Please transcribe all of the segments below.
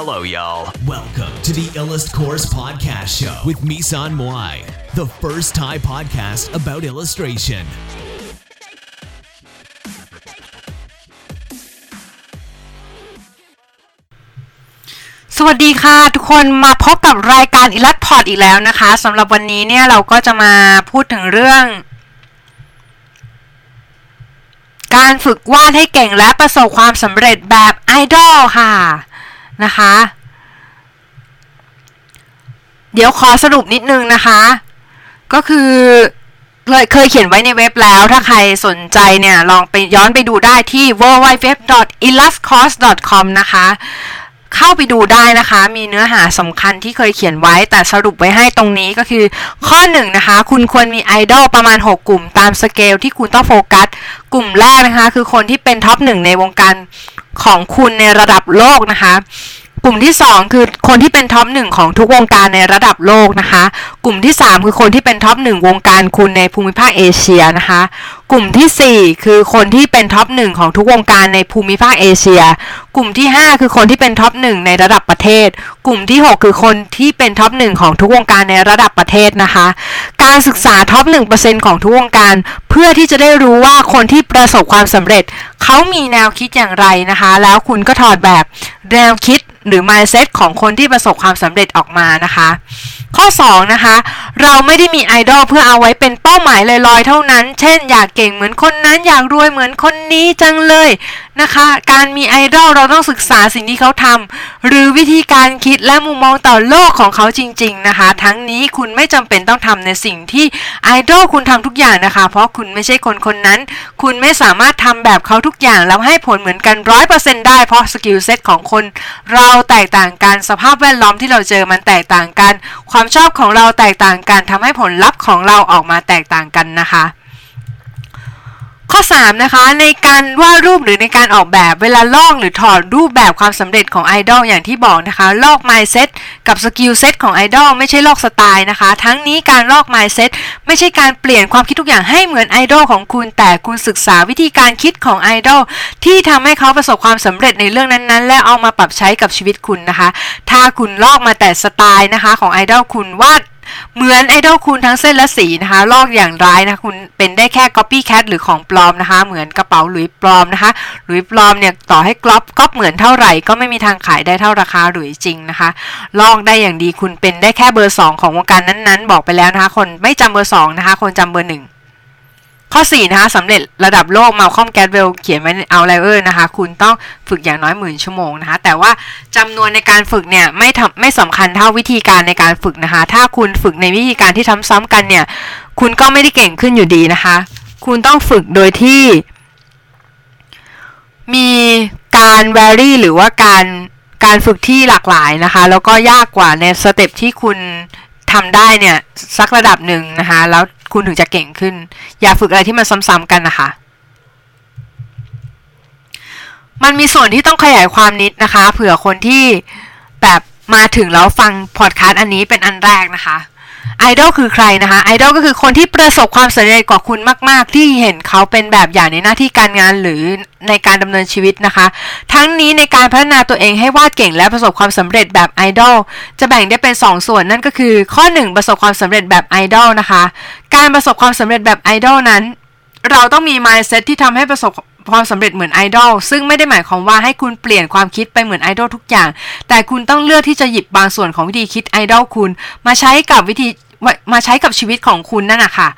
Hello, y'all. Welcome to the Illust Course Podcast Show with Misan Moai, the first Thai podcast about illustration. สวัสดีค่ะ ทุกคนมาพบกับรายการอิลัดพอดอีกแล้วนะคะสำหรับวันนี้เนี่ยเราก็จะมาพูดถึงเรื่อง การฝึกวาดให้เก่งและประสบความสำเร็จแบบไอดอลค่ะ นะคะ เดี๋ยวขอสรุปนิดนึงนะคะ ก็คือเคยเคยเขียนไว้ในเว็บแล้ว ถ้าใครสนใจเนี่ย ลองไปย้อนไปดูได้ที่ www.illuscourse.com นะคะ เข้าไปดูได้นะคะ มีเนื้อหาสำคัญที่เคยเขียนไว้ แต่สรุปไว้ให้ตรงนี้ก็คือ ข้อหนึ่งนะคะ คุณควรมีไอดอลประมาณ 6 กลุ่มตามสเกลที่คุณต้องโฟกัส กลุ่มแรกนะคะ คือคนที่เป็น top หนึ่งในวงการ ของคุณในระดับโลกนะคะ กลุ่มที่ 2 คือคนที่เป็นท็อปหนึ่งของทุกวงการในระดับโลกนะคะ กลุ่มที่ 3 คือคนที่เป็นท็อปหนึ่งวงการคุณในภูมิภาคเอเชียนะคะ กลุ่มทีสี่ 4 คือคนที่เป็นท็อปหนึ่งของทุกวงการในภูมิภาคเอเชีย กลุ่มที่ 5 คือคนที่เป็นท็อปหนึ่งในระดับประเทศ กลุ่มที่ 6 คือคนที่เป็นท็อปหนึ่งของทุกวงการในระดับประเทศนะคะ การศึกษา top 1%ของทุกวงการ เพื่อที่จะได้รู้ว่าคนที่ประสบความสำเร็จ เขามีแนวคิดอย่างไรนะคะ แล้วคุณก็ถอดแบบแนวคิด หรือ mindset ของคนที่ประสบความสำเร็จออกมานะคะ ข้อ 2 นะคะ เราไม่ได้มีไอดอลเพื่อเอาไว้เป็นเป้าหมายลอยๆเท่านั้น เช่น อยากเก่งเหมือนคนนั้นอยากรวยเหมือนคนนี้จังเลย นะคะ การมีไอดอลเราต้องศึกษาสิ่งที่เขาทำหรือวิธีการคิดและมุมมองต่อโลกของเขาจริง ๆนะคะ ทั้งนี้คุณไม่จำเป็นต้องทำในสิ่งที่ไอดอลคุณทำทุกอย่างนะคะ เพราะคุณไม่ใช่คนคนนั้น คุณไม่สามารถทำแบบเขาทุกอย่างแล้วให้ผลเหมือนกันร้อยเปอร์เซ็นต์ได้เพราะ skill set ของคน เราแตกต่างกันสภาพแวดล้อมที่เราเจอมันแตกต่างกัน ความชอบของเราแตกต่างกันทำให้ผลลัพธ์ของเราออกมาแตกต่างกันนะคะ 3 นะคะ ในการวาดรูปหรือในการออกแบบเวลาลอกหรือถอดรูปแบบความสำเร็จของไอดอลอย่างที่บอกนะคะ ลอก mindset กับ skill set ของไอดอลไม่ใช่ลอกสไตล์นะคะ ทั้งนี้การลอก mindset ไม่ใช่การเปลี่ยนความคิดทุกอย่างให้เหมือนไอดอลของคุณ แต่คุณศึกษาวิธีการคิดของไอดอลที่ทำให้เขาประสบความสำเร็จในเรื่องนั้นๆ และเอามาปรับใช้กับชีวิตคุณนะคะ ถ้าคุณลอกมาแต่สไตล์นะคะของไอดอลคุณวาด เหมือนไอดอลคุณทั้งเส้นและสีนะคะ ลอกอย่างร้ายนะคุณเป็นได้แค่ copycat หรือของปลอมนะคะ เหมือนกระเป๋าหลุยปลอมนะคะ หลุยปลอมเนี่ยต่อให้กรอบก๊อปเหมือนเท่าไหร่ ก็ไม่มีทางขายได้เท่าราคาหลุยจริงนะคะ ลอกได้อย่างดีคุณเป็นได้แค่เบอร์ 2 ของวงการนั้นๆ บอกไปแล้วนะคะ คนไม่จำเบอร์2นะคะ คนจำเบอร์หนึ่ง ข้อ 4 นะคะสำเร็จระดับโลก Malcolm Gladwell เขียนไว้ในเอาไลเออร์นะคะ คุณต้องฝึกอย่างน้อยหมื่นชั่วโมงนะคะ แต่ว่าจำนวนในการฝึกเนี่ยไม่ทำไม่สำคัญเท่าวิธีการในการฝึกนะคะ ถ้าคุณฝึกในวิธีการที่ซ้ำๆกันเนี่ย คุณก็ไม่ได้เก่งขึ้นอยู่ดีนะคะ คุณต้องฝึกโดยที่ มีการ vary หรือว่าการการฝึกที่หลากหลายนะคะ แล้วก็ยากกว่าใน step ที่คุณทำได้เนี่ยสักระดับหนึ่งนะคะ แล้ว คุณถึงจะเก่งขึ้น อย่าฝึกอะไรที่มันซ้ำๆกันนะคะ มันมีส่วนที่ต้องขยายความนิดนะคะ เผื่อคนที่แบบมาถึงแล้วฟังพอดคาสต์อันนี้เป็นอันแรกนะคะ ไอดอลคือใครนะคะไอดอลก็คือคนที่ประสบความสำเร็จกว่าคุณมาก ๆ ที่เห็นเขาเป็นแบบอย่างในหน้าที่การงานหรือในการดำเนินชีวิตนะคะ ทั้งนี้ในการพัฒนาตัวเองให้วาดเก่งและประสบความสำเร็จแบบไอดอลจะแบ่งได้เป็น 2 ส่วนนั่นก็คือ ข้อ 1 ประสบความสำเร็จแบบไอดอลนะคะ การประสบความสำเร็จแบบไอดอลนั้น เราต้องมี mindset ที่ทำให้ประสบ ความสำเร็จเหมือนไอดอลซึ่งไม่ได้หมายความว่าให้คุณเปลี่ยนความคิดไปเหมือนไอดอลทุกอย่าง แต่คุณต้องเลือกที่จะหยิบบางส่วนของวิธีคิดไอดอลคุณ มาใช้กับวิธีมาใช้กับชีวิตของคุณนั่นนะคะ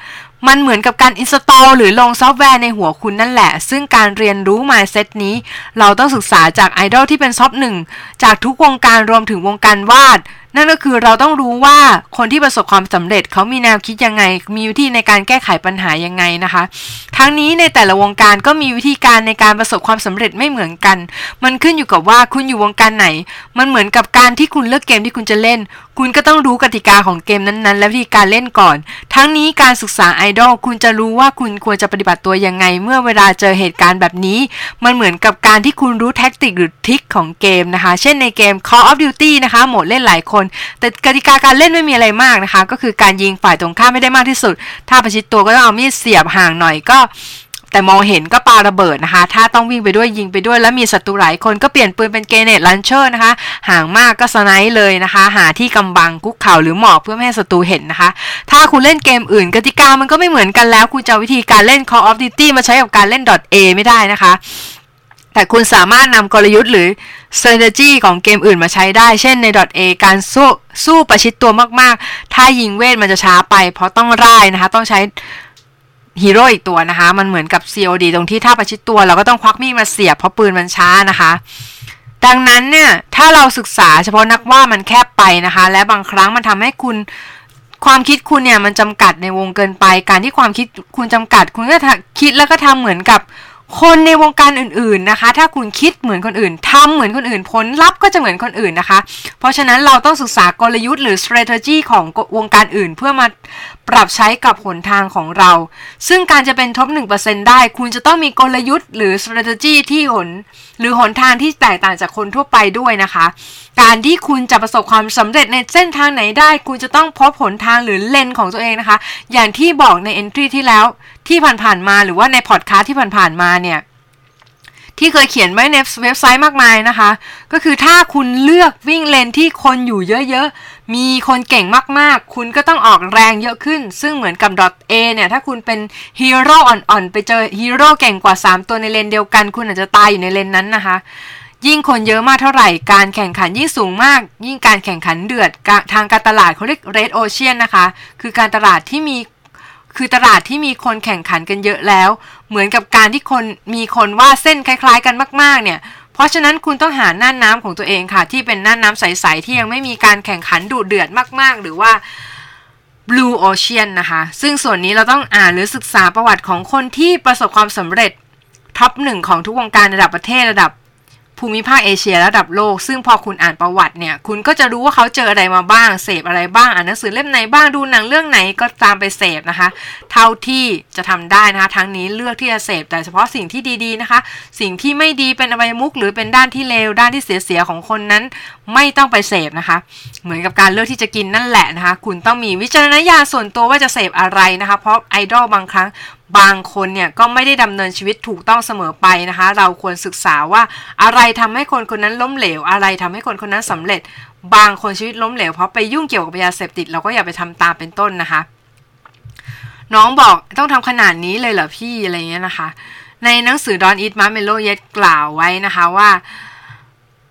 มันเหมือนกับการ install หรือลงซอฟต์แวร์ในหัวคุณนั่นแหละ ซึ่งการเรียนรู้ mindset นี้ เราต้องศึกษาจากไอดอลที่เป็น top หนึ่ง จากทุกวงการรวมถึงวงการวาด นั่นก็คือเราต้องรู้ว่าคนที่ประสบความสำเร็จเขามีแนวคิดยังไง มีวิธีในการแก้ไขปัญหายังไงนะคะ ทั้งนี้ในแต่ละวงการก็มีวิธีการในการประสบความสำเร็จไม่เหมือนกัน มันขึ้นอยู่กับว่าคุณอยู่วงการไหน มันเหมือนกับการที่คุณเลือกเกมที่คุณจะเล่น คุณก็ต้องรู้กติกาของเกมนั้นๆ และวิธีการเล่นก่อน ทั้งนี้การศึกษาไอดอลคุณจะรู้ว่าคุณควรจะปฏิบัติตัวยังไง เมื่อเวลาเจอเหตุการณ์แบบนี้ มันเหมือนกับการที่คุณรู้ tactic หรือ trick ของเกมนะคะ เช่นในเกม Call of Duty นะคะโหมดเล่นหลายคนแต่กติกาการเล่นไม่มีอะไรมากนะคะ ก็คือการยิงฝ่ายตรงข้ามให้ได้มากที่สุด ถ้าประชิดตัวก็ต้องเอามีดเสียบห่างหน่อยก็ แต่มองเห็นก็ปาระเบิดนะคะ ถ้าต้องวิ่งไปด้วยยิงไปด้วย แล้วมีศัตรูหลายคนก็เปลี่ยนปืนเป็น grenade launcher นะคะ ห่างมากก็สไนป์เลยนะคะ หาที่กำบังคุกเข่าหรือหมอบเพื่อไม่ให้ศัตรูเห็นนะคะ ถ้าคุณเล่นเกมอื่น กติกามันก็ไม่เหมือนกันแล้ว คุณจะวิธีการเล่น Call of Duty มาใช้กับการเล่น .A ไม่ได้นะคะ แต่คุณสามารถนำกลยุทธ์หรือ strategy ของเกมอื่นมาใช้ได้ เช่นใน .A การสู้สู้ประชิดตัวมากๆ ถ้ายิงเวทมันจะช้าไป เพราะต้องร่ายนะคะ ต้องใช้ฮีโร่อีกตัวนะคะ มันเหมือนกับ COD ตรงที่ถ้าประชิดตัว เราก็ต้องควักมีดมาเสียบเพราะปืนมันช้านะคะ ดังนั้นเนี่ยถ้าเราศึกษาเฉพาะนักว่ามันแคบไปนะคะ และบางครั้งมันทำให้คุณความคิดคุณเนี่ยมันจำกัดในวงเกินไป การที่ความคิดคุณจำกัด คุณก็คิดแล้วก็ทำเหมือนกับ คนในวงการอื่นๆนะคะ ถ้าคุณคิดเหมือนคนอื่นทำเหมือนคนอื่น ผลลัพธ์ก็จะเหมือนคนอื่นนะคะ เพราะฉะนั้นเราต้องศึกษากลยุทธ์หรือ strategy ของวงการอื่น เพื่อมา ปรับใช้กับหนทางของเรา ซึ่งการจะเป็นท็อป1%ได้ คุณจะต้องมีกลยุทธ์หรือ strategy ที่หน หรือหนทางที่แตกต่างจากคนทั่วไปด้วยนะคะ การที่คุณจะประสบความสำเร็จในเส้นทางไหนได้ คุณจะต้องพบหนทางหรือเลนของตัวเองนะคะ อย่างที่บอกใน entry ที่แล้วที่ผ่านๆมาหรือว่าในพอดคาสที่ผ่านๆมาเนี่ยที่เคยเขียนไว้ในเว็บไซต์มากมายนะคะ ก็คือถ้าคุณเลือกวิ่งเลนที่คนอยู่เยอะๆ มีคนเก่งมากๆ คุณก็ต้องออกแรงเยอะขึ้น ซึ่งเหมือนกับ .A เนี่ย ถ้าคุณเป็นฮีโร่อ่อนๆ ไปเจอฮีโร่เก่งกว่า 3 ตัวในเลนเดียวกัน คุณอาจจะตายอยู่ในเลนนั้นนะคะ ยิ่งคนเยอะมากเท่าไหร่ การแข่งขันยิ่งสูงมาก ยิ่งการแข่งขันเดือด ทางการตลาดเขาเรียก red ocean นะคะ คือการตลาดที่มีคือตลาดที่มีคนแข่งขันกันเยอะแล้ว เหมือนกับการที่คนมีคนวาดเส้นคล้าย ๆ กันมาก ๆ เนี่ย เพราะฉะนั้นคุณต้องหาน่านน้ำของตัวเองค่ะ ที่เป็นน่านน้ำใสๆที่ยังไม่มีการแข่งขันดุเดือดมากๆ หรือว่า Blue Ocean นะคะ ซึ่งส่วนนี้เราต้องอ่านหรือศึกษาประวัติของคนที่ประสบความสำเร็จท็อปหนึ่งของทุกวงการระดับประเทศระดับ ภูมิภาคเอเชียระดับโลก ซึ่งพอคุณอ่านประวัติเนี่ย คุณก็จะรู้ว่าเขาเจออะไรมาบ้าง เสพอะไรบ้าง อ่านหนังสือเล่มไหนบ้าง ดูหนังเรื่องไหนก็ตามไปเสพนะคะ เท่าที่จะทำได้นะคะทั้งนี้เลือกที่จะเสพแต่เฉพาะสิ่งที่ดีๆนะคะ สิ่งที่ไม่ดีเป็นอบายมุกหรือเป็นด้านที่เลวด้านที่เสียๆของคนนั้น ไม่ต้องไปเสพนะคะ เหมือนกับการเลือกที่จะกินนั่นแหละนะคะ คุณต้องมีวิจารณญาณส่วนตัวว่าจะเสพอะไรนะคะ เพราะไอดอลบางครั้ง บางคนเนี่ยก็ไม่ได้ดำเนินชีวิตถูกต้องเสมอไปนะคะ เราควรศึกษาว่าอะไรทำให้คนคนนั้นล้มเหลว อะไรทำให้คนคนนั้นสำเร็จ บางคนชีวิตล้มเหลวเพราะไปยุ่งเกี่ยวกับยาเสพติดเราก็อย่าไปทำตามเป็นต้นนะคะ น้องบอกต้องทำขนาดนี้เลยเหรอพี่อะไรเงี้ยนะคะ ในหนังสือ Don't Eat Marshmallow Yet กล่าวไว้นะคะว่า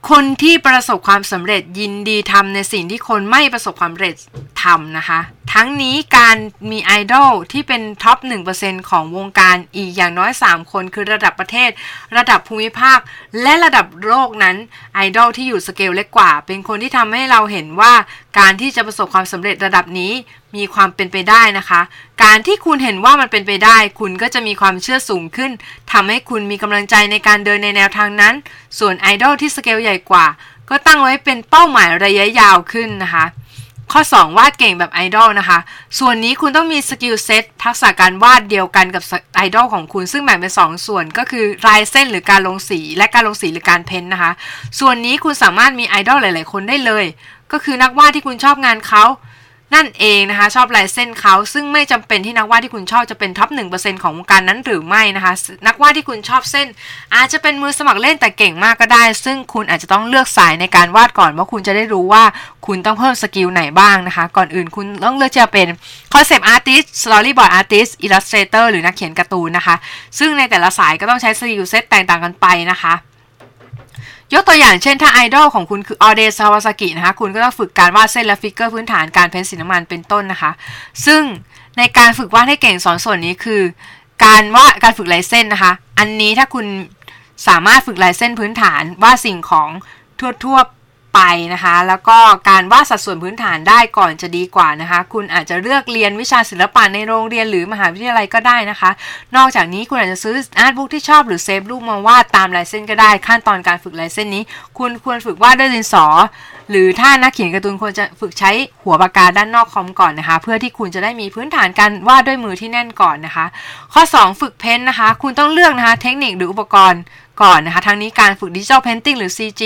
คนที่ประสบความสำเร็จยินดีทำในสิ่งที่คนไม่ประสบความสำเร็จทำนะคะ ทั้งนี้การมีไอดอลที่เป็นท็อป 1%ของวงการอีกอย่างน้อย 3 คนคือระดับประเทศ ระดับภูมิภาค และระดับโลกนั้นไอดอลที่อยู่สเกลเล็กกว่า เป็นคนที่ทำให้เราเห็นว่าการที่จะประสบความสำเร็จระดับนี้มีความเป็นไปได้นะคะ การที่คุณเห็นว่ามันเป็นไปได้ คุณก็จะมีความเชื่อสูงขึ้นทำให้คุณมีกำลังใจในการเดินในแนวทางนั้น ส่วนไอดอลที่สเกลใหญ่กว่า ก็ตั้งไว้เป็นเป้าหมายระยะยาวขึ้นนะคะ ข้อ 2 วาดเก่งแบบไอดอลนะคะ ส่วนนี้คุณต้องมี skill set ทักษะการวาดเดียวกันกับไอดอลของคุณ ซึ่งแบ่งเป็น 2 ส่วนก็คือลายเส้นหรือการลงสีและการลงสีหรือการ paint นะคะ ส่วนนี้คุณสามารถมีไอดอลหลาย ๆ คนได้เลย ก็คือนักวาดที่คุณชอบงานเขา นั่นเองนะคะ ชอบลายเส้นเขาซึ่งไม่จำเป็นที่นักวาดที่คุณชอบจะเป็น top หนึ่งเปอร์เซ็นต์ของวงการนั้นหรือไม่นะคะ นักวาดที่คุณชอบเส้น อาจจะเป็นมือสมัครเล่นแต่เก่งมากก็ได้ ซึ่งคุณอาจจะต้องเลือกสายในการวาดก่อนว่าคุณจะได้รู้ว่าคุณต้องเพิ่ม skill ไหนบ้างนะคะ ก่อนอื่นคุณต้องเลือกจะเป็น concept artist storyboard artist illustrator หรือนักเขียนการ์ตูนนะคะ ซึ่งในแต่ละสายก็ต้องใช้ skill set แตกต่างกันไปนะคะ ยกตัวอย่างเช่นถ้าไอดอลของคุณคือ Audrey Kawasaki นะคะ คุณก็ต้องฝึกการวาดเส้นและ figure พื้นฐานการ paint สีน้ำมันเป็นต้นนะคะ ซึ่งในการฝึกวาดให้เก่งสอนส่วนนี้คือ การวาดการฝึกลายเส้นนะคะ อันนี้ถ้าคุณสามารถฝึกลายเส้นพื้นฐานวาดสิ่งของทั่ว ไปนะคะ แล้วก็การวาดสัดส่วนพื้นฐานได้ก่อนจะดีกว่านะคะ คุณอาจจะเลือกเรียนวิชาศิลปะในโรงเรียนหรือมหาวิทยาลัยก็ได้นะคะ นอกจากนี้คุณอาจจะซื้ออาร์ตบุ๊กที่ชอบหรือเซฟรูปมาวาดตามลายเส้นก็ได้ ขั้นตอนการฝึกลายเส้นนี้ คุณควรฝึกวาดด้วยดินสอ หรือถ้านักเขียนการ์ตูนควรจะฝึกใช้หัวปากกาด้านนอกคอมก่อนนะคะ เพื่อที่คุณจะได้มีพื้นฐานการวาดด้วยมือที่แน่นก่อนนะคะ ข้อ 2 ฝึก paint นะคะ คุณต้องเลือกนะคะ เทคนิคหรืออุปกรณ์ ก่อนนะคะทั้งนี้การฝึก digital painting หรือ CG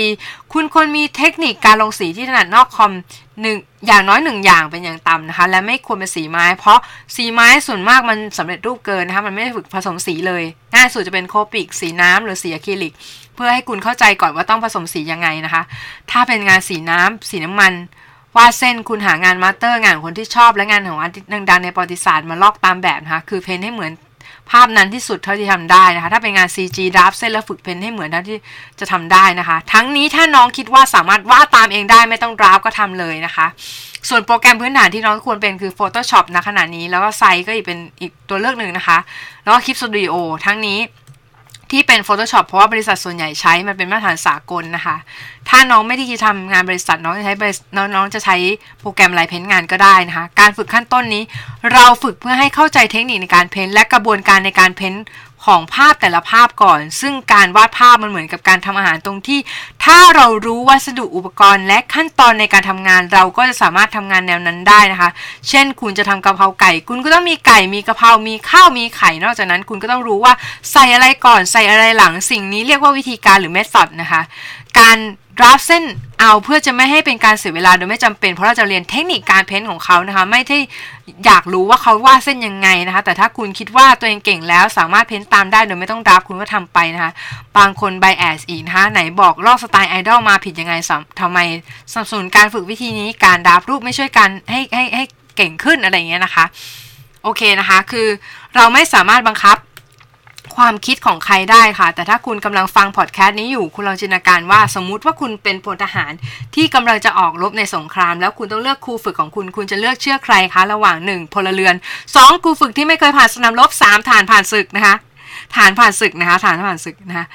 คุณควรมีเทคนิคการลงสีที่ถนัดนอกคอมหนึ่งอย่างน้อยหนึ่งอย่างเป็นอย่างต่ำนะคะ และไม่ควรเป็นสีไม้ เพราะสีไม้ส่วนมากมันสำเร็จรูปเกินนะคะมันไม่ได้ฝึกผสมสีเลยง่ายสุดจะเป็น Copic สีน้ำหรือสีอะคริลิก เพื่อให้คุณเข้าใจก่อนว่าต้องผสมสียังไงนะคะ ถ้าเป็นงานสีน้ำสีน้ำมันวาดเส้นคุณหางาน master งานของคนที่ชอบและงานของ artist ดังๆในประวัติศาสตร์มาลอกตามแบบนะคะคือ paint ให้เหมือน ภาพนั้นที่สุดเท่าที่ทำได้นะคะ ถ้าเป็นงาน CG draft เส้นแล้วฝึก paint ให้เหมือนเท่าที่จะทำได้นะคะ ทั้งนี้ถ้าน้องคิดว่าสามารถวาดตามเองได้ไม่ต้อง draft ก็ทำเลยนะคะ ส่วนโปรแกรมพื้นฐานที่น้องควรเป็นคือ Photoshop นะขณะนี้แล้วก็ SAI ก็อีกเป็นอีกตัวเลือกหนึ่งนะคะ แล้วก็คลิปสตูดิโอทั้งนี้ ที่เป็น Photoshop เพราะว่าบริษัทส่วนใหญ่ใช้มันเป็นมาตรฐานสากลนะคะ ถ้าน้องไม่ได้ทำงานบริษัทน้องจะใช้น้องจะใช้โปรแกรมลายเพ้นงานก็ได้นะคะ การฝึกขั้นต้นนี้ เราฝึกเพื่อให้เข้าใจเทคนิคในการเพ้นและกระบวนการในการเพ้น ของภาพแต่ละภาพก่อน ซึ่งการวาดภาพมันเหมือนกับการทำอาหารตรงที่ ถ้าเรารู้วัสดุอุปกรณ์และขั้นตอนในการทำงานเราก็จะสามารถทำงานแนวนั้นได้นะคะ เช่น คุณจะทำกะเพราไก่ คุณก็ต้องมีไก่มีกะเพรา มีข้าวมีไข่ นอกจากนั้น คุณก็ต้องรู้ว่าใส่อะไรก่อนใส่อะไรหลังสิ่งนี้เรียกว่าวิธีการหรือเมธอดนะคะ การดราฟเส้นเอาเพื่อจะไม่ให้เป็นการเสียเวลาโดยไม่จำเป็น เพราะเราจะเรียนเทคนิคการเพ้นของเขานะคะ ไม่ได้อยากรู้ว่าเขาวาดเส้นยังไงนะคะ แต่ถ้าคุณคิดว่าตัวเองเก่งแล้วสามารถเพ้นตามได้โดยไม่ต้องดราฟคุณก็ทำไปนะคะ บางคนไบแอสอีกนะคะไหนบอกลอกสไตล์ไอดอลมาผิดยังไงทำไมสนับสนุนการฝึกวิธีนี้การดราฟรูปไม่ช่วยกันให้ให้ให้เก่งขึ้นอะไรอย่างเงี้ยนะคะโอเคนะคะ คือเราไม่สามารถบังคับ ความคิดของใครได้ค่ะ แต่ถ้าคุณกำลังฟังพอดแคสต์นี้อยู่ คุณลองจินตนาการว่าสมมุติว่าคุณเป็นพลทหารที่กำลังจะออกรบในสงคราม แล้วคุณต้องเลือกครูฝึกของคุณ คุณจะเลือกเชื่อใครคะ ระหว่าง 1 พลเรือน 2 ครูฝึกที่ไม่เคยผ่านสนามรบ 3 ฐานผ่านศึกนะคะ ฐานผ่านศึกนะคะ ฐานผ่านศึกนะคะ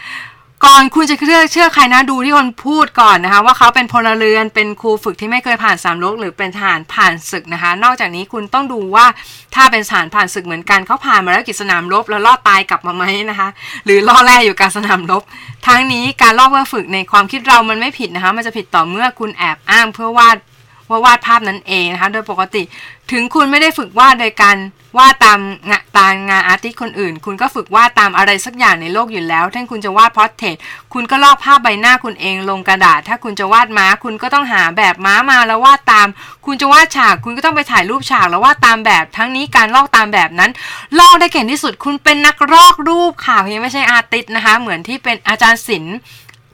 ก่อนคุณจะเชื่อเชื่อใครนะดูที่คนพูดก่อนนะคะ ว่าเขาเป็นพลเรือนเป็นครูฝึกที่ไม่เคยผ่านสามโลกหรือเป็นทหารผ่านศึกนะคะ นอกจากนี้คุณต้องดูว่าถ้าเป็นทหารผ่านศึกเหมือนกันเขาผ่านมาแล้วกิจสนามรบแล้วรอดตายกลับมาไหมนะคะ หรือล่อแร่อยู่การสนามรบ ทั้งนี้การลอกเพื่อฝึกในความคิดเรามันไม่ผิดนะคะ มันจะผิดต่อเมื่อคุณแอบอ้างเพื่อวาด ว่าวาดภาพนั้นเองนะคะ โดยปกติ ถึงคุณไม่ได้ฝึกวาดโดยการวาดตามงานตามงาน artist คนอื่น คุณก็ฝึกวาดตามอะไรสักอย่างในโลกอยู่แล้วถ้าคุณจะวาด portrait คุณก็ลอกภาพใบหน้าคุณเองลงกระดาษ ถ้าคุณจะวาดม้า คุณก็ต้องหาแบบม้ามาแล้ววาดตาม คุณจะวาดฉาก คุณก็ต้องไปถ่ายรูปฉากแล้ววาดตามแบบ ทั้งนี้การลอกตามแบบนั้น ลอกได้เก่งที่สุด คุณเป็นนักลอกรูปค่ะยังไม่ใช่ artist นะคะ เหมือนที่เป็นอาจารย์ศิลป์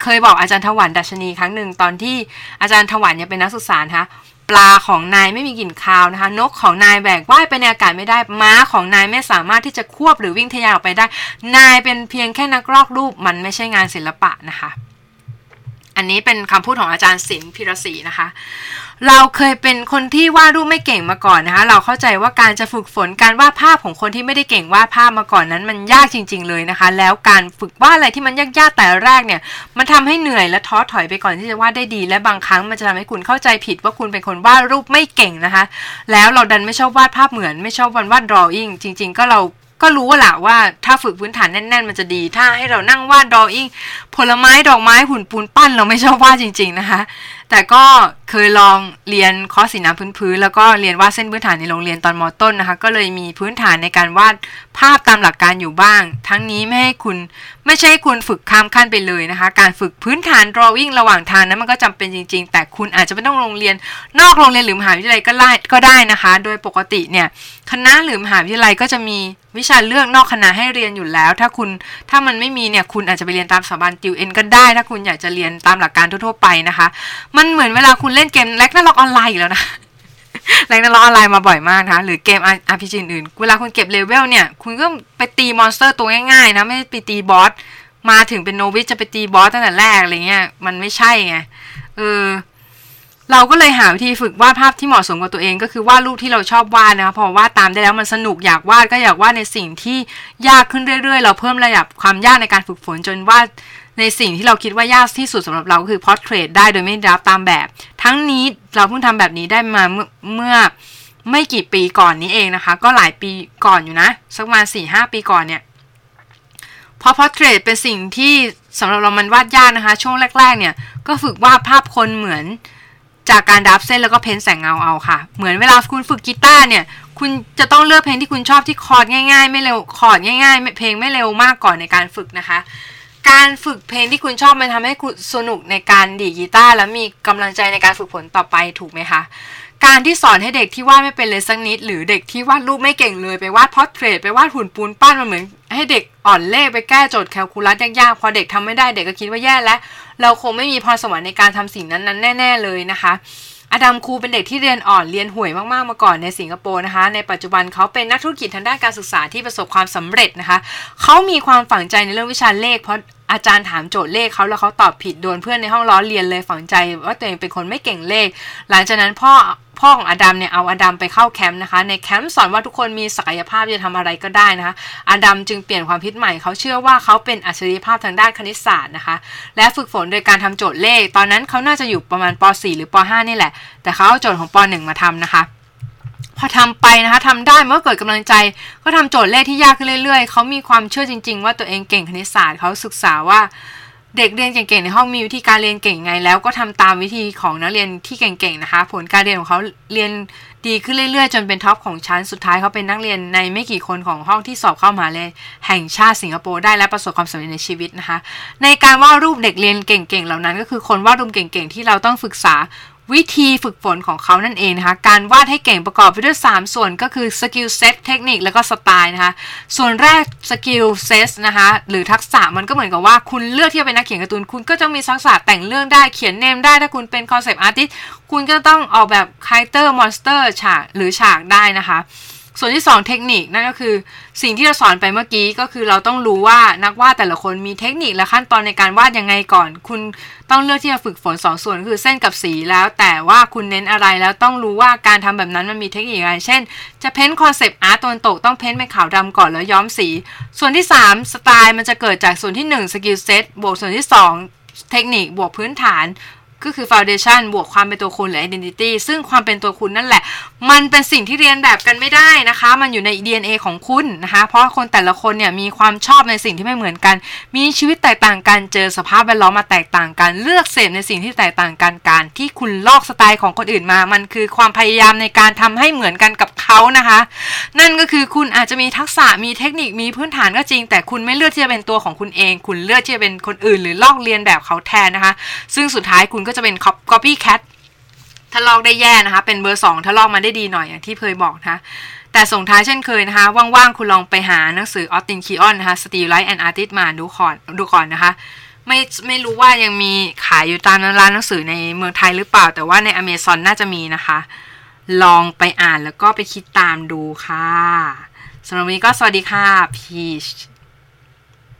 เคยบอกอาจารย์ถวัลย์ ดัชนีครั้งหนึ่งตอนที่อาจารย์ถวัลย์ยังเป็นนักศึกษาคะปลาของนายไม่มีกลิ่นคาวนะคะ นกของนายแบกว่ายไปในอากาศไม่ได้ ม้าของนายไม่สามารถที่จะควบหรือวิ่งทะยานออกไปได้ นายเป็นเพียงแค่นักลอกรูปมันไม่ใช่งานศิลปะนะคะ อันนี้เป็นคำพูดของอาจารย์ศิลป์พิรศรีนะคะ เราเคยเป็นคนที่วาดรูปไม่เก่งมาก่อนนะคะ เราเข้าใจว่าการจะฝึกฝนการวาดภาพของคนที่ไม่ได้เก่งวาดภาพมาก่อนนั้น มันยากจริง ๆ เลยนะคะ แล้วการฝึกวาดอะไรที่มันยากๆแต่แรกเนี่ย มันทำให้เหนื่อยและท้อถอยไปก่อนที่จะวาดได้ดี และบางครั้งมันจะทำให้คุณเข้าใจผิดว่าคุณเป็นคนวาดรูปไม่เก่งนะคะ แล้วเราดันไม่ชอบวาดภาพเหมือน ไม่ชอบวันวาดดรออิ่งจริง ๆ ก็เรา ก็รู้แหละว่าถ้าฝึกพื้นฐานแน่น ๆ มันจะดี ถ้าให้เรานั่งวาดดรออิ่งผลไม้ดอกไม้หุ่นปูนปั้น เราไม่ชอบวาดจริง ๆนะคะ แต่ก็เคยลองเรียนคอร์สสีน้ำพื้นๆแล้วก็เรียนวาดเส้นพื้นฐานในโรงเรียนตอนมต้นนะคะ ก็เลยมีพื้นฐานในการวาดภาพตามหลักการอยู่บ้าง ทั้งนี้ไม่ให้คุณไม่ใช่คุณฝึกข้ามขั้นไปเลยนะคะ การฝึกพื้นฐาน drawing ระหว่างทางนั้นมันก็จำเป็นจริง ๆ แต่คุณอาจจะไม่ต้องโรงเรียน นอกโรงเรียนหรือมหาวิทยาลัยก็ได้ก็ได้นะคะ โดยปกติเนี่ยคณะหรือมหาวิทยาลัยก็จะมี วิชาเลือกนอกคณะให้เรียนอยู่แล้ว ถ้าคุณถ้ามันไม่มีเนี่ยคุณอาจจะไปเรียนตามสถาบันติวเอ็นก็ได้ ถ้าคุณอยากจะเรียนตามหลักการทั่วๆไปนะคะ มันเหมือนเวลาคุณเล่นเกม Ragnarok Online อีกแล้วนะ Ragnarok Online มาบ่อยมากนะคะหรือเกม RPG อื่น เวลาคุณเก็บเลเวลเนี่ย คุณก็ไปตี monster ตัวง่ายๆนะ ไม่ไปตี boss มาถึงเป็น novice จะไปตี boss ตั้งแต่แรกอะไรเงี้ย มันไม่ใช่ไง เออ เราก็เลยหาวิธีฝึกวาดภาพที่เหมาะสมกับตัวเอง ก็คือวาดรูปที่เราชอบวาดนะคะพอวาดตามได้แล้วมันสนุกอยากวาดก็อยากวาดในสิ่งที่ยากขึ้นเรื่อย ๆ เราเพิ่มระดับความยากในการฝึกฝนจนวาดในสิ่งที่เราคิดว่ายากที่สุดสำหรับเราก็คือ portrait ได้โดยไม่ลอกตามแบบ ทั้งนี้เราเพิ่งทำแบบนี้ได้มาเมื่อไม่กี่ปีก่อนนี้เองนะคะ ก็หลายปีก่อนอยู่นะ สักประมาณสี่ห้าปีก่อนเนี่ยเพราะพอร์เทรตเป็นสิ่งที่สำหรับเรามันวาดยากนะคะ ช่วงแรก ๆ เนี่ยก็ฝึกวาดภาพคนเหมือน จากการดับเส้นแล้วก็เพ้นแสงเงาเอาค่ะ เหมือนเวลาคุณฝึกกีตาร์เนี่ย คุณจะต้องเลือกเพลงที่คุณชอบที่คอร์ดง่ายๆ ไม่เร็วคอร์ดง่ายๆ เพลงไม่เร็วมากก่อนในการฝึกนะคะ การฝึกเพลงที่คุณชอบมันทำให้คุณสนุกในการดีดกีตาร์แล้วมีกำลังใจในการฝึกฝนต่อไปถูกไหมคะ การที่สอนให้เด็กที่วาดไม่เป็นเลยสักนิด หรือเด็กที่วาดรูปไม่เก่งเลยไปวาด portrait ไปวาดหุ่นปูนปั้นมันเหมือน ให้เด็กอ่อนเลขไปแก้โจทย์แคลคูลัสยากๆพอเด็กทำไม่ได้เด็กก็คิดว่าแย่แล้ว เราคงไม่มีพรสวรรค์ในการทำสิ่งนั้นๆแน่ ๆ เลยนะคะ Adam Khoo เป็นเด็กที่เรียนอ่อนเรียนห่วยมากๆมาก่อนในสิงคโปร์นะคะ ในปัจจุบันเขาเป็นนักธุรกิจทางด้านการศึกษาที่ประสบความสำเร็จนะคะ เขามีความฝังใจในเรื่องวิชาเลขเพราะ อาจารย์ถามโจทย์เลขเขาแล้วเขาตอบผิดโดนเพื่อนในห้องล้อเรียนเลยฝังใจว่าตัวเองเป็นคนไม่เก่งเลข หลังจากนั้นพ่อพ่อของอดัมเนี่ยเอาอดัมไปเข้าแคมป์นะคะ ในแคมป์สอนว่าทุกคนมีศักยภาพจะทำอะไรก็ได้นะคะอดัมจึงเปลี่ยนความคิดใหม่เขาเชื่อว่าเขาเป็นอัจฉริยภาพทางด้านคณิตศาสตร์นะคะ และฝึกฝนโดยการทำโจทย์เลข ตอนนั้นเขาน่าจะอยู่ประมาณป .4 หรือป .5 นี่แหละ แต่เขาเอาโจทย์ของป .1 มาทำนะคะ พอทำไปนะคะทำได้เมื่อเกิดกำลังใจ ก็ทำโจทย์เลขที่ยากขึ้นเรื่อยๆ เขามีความเชื่อจริง ๆ ว่าตัวเองเก่งคณิตศาสตร์เขาศึกษาว่าเด็กเรียนเก่งๆในห้องมีวิธีการเรียนเก่งไงแล้วก็ทำตามวิธีของนักเรียนที่เก่งๆนะคะ ผลการเรียนของเขาเรียน ดีขึ้นเรื่อยๆ จนเป็น top ของชั้นสุดท้ายเขาเป็นนักเรียนในไม่กี่คนของห้องที่สอบเข้ามหาลัยแห่งชาติสิงคโปร์ได้และประสบความสำเร็จในชีวิตนะคะ ในการวาดรูปเด็กเรียนเก่งๆเหล่านั้น ก็คือคนวาดรูปเก่งๆที่เราต้องศึกษาวิธีฝึกฝนของเขานั่นเองนะคะ การวาดให้เก่งประกอบไปด้วย 3 ส่วนก็คือ skill set เทคนิคแล้วก็สไตล์นะคะ ส่วนแรก skill set นะคะหรือทักษะมันก็เหมือนกับว่าคุณเลือกที่จะเป็นนักเขียนการ์ตูน คุณก็จะมีทักษะแต่งเรื่องได้เขียน name ได้ ถ้าคุณเป็น concept artist คุณก็ต้องออกแบบ character monster ฉากหรือฉากได้นะคะ ส่วนที่ 2 เทคนิคนั่นก็คือ สิ่งที่เราสอนไปเมื่อกี้ก็คือเราต้องรู้ว่านักวาดแต่ละคนมีเทคนิคและขั้นตอนในการวาดยังไงก่อน คุณต้องเลือกที่จะฝึกฝน2ส่วนคือเส้นกับสีแล้ว แต่ว่าคุณเน้นอะไรแล้วต้องรู้ว่าการทำแบบนั้นมันมีเทคนิคอะไร เช่น จะ paint concept art ตอนตกต้อง paint เป็นขาวดำก่อนแล้วย้อมสี ส่วนที่ 3 สไตล์มันจะเกิดจากส่วนที่1 skill set บวกส่วนที่ 2 เทคนิคบวกพื้นฐาน ก็คือ foundation บวกความเป็นตัวคุณหรือ identity ซึ่งความเป็นตัวคุณนั่นแหละ มันเป็นสิ่งที่เลียนแบบกันไม่ได้นะคะ มันอยู่ใน DNA ของคุณนะคะ เพราะคนแต่ละคนเนี่ยมีความชอบในสิ่งที่ไม่เหมือนกัน มีชีวิตแตกต่างกัน เจอสภาพแวดล้อมมาแตกต่างกัน เลือกเสพในสิ่งที่แตกต่างกัน การที่คุณลอกสไตล์ของคนอื่นมา มันคือความพยายามในการทำให้เหมือนกันกับเขานะคะ นั่นก็คือคุณอาจจะมีทักษะ มีเทคนิค มีพื้นฐานก็จริง แต่คุณไม่เลือกที่จะเป็นตัวของคุณเอง คุณเลือกที่จะเป็นคนอื่น หรือลอกเรียนแบบเขาแทนนะคะ ซึ่งสุดท้ายคุณก็จะเป็น copycat ถ้าลอกได้แย่นะคะ เป็นเบอร์สองถ้าลอกมาได้ดีหน่อยอย่างที่เคยบอกนะคะแต่ส่งท้ายเช่นเคยนะคะ ว่างๆ คุณลองไปหาหนังสือออสตินคีออนนะคะ Steel Light and Artist มาดูก่อนดูก่อนนะคะ ไม่ไม่รู้ว่ายังมีขายอยู่ตามร้านหนังสือในเมืองไทยหรือเปล่า แต่ว่าในอเมซอนน่าจะมีนะคะ ลองไปอ่านแล้วก็ไปคิดตามดูค่ะสำหรับวันนี้ก็สวัสดีค่ะพีช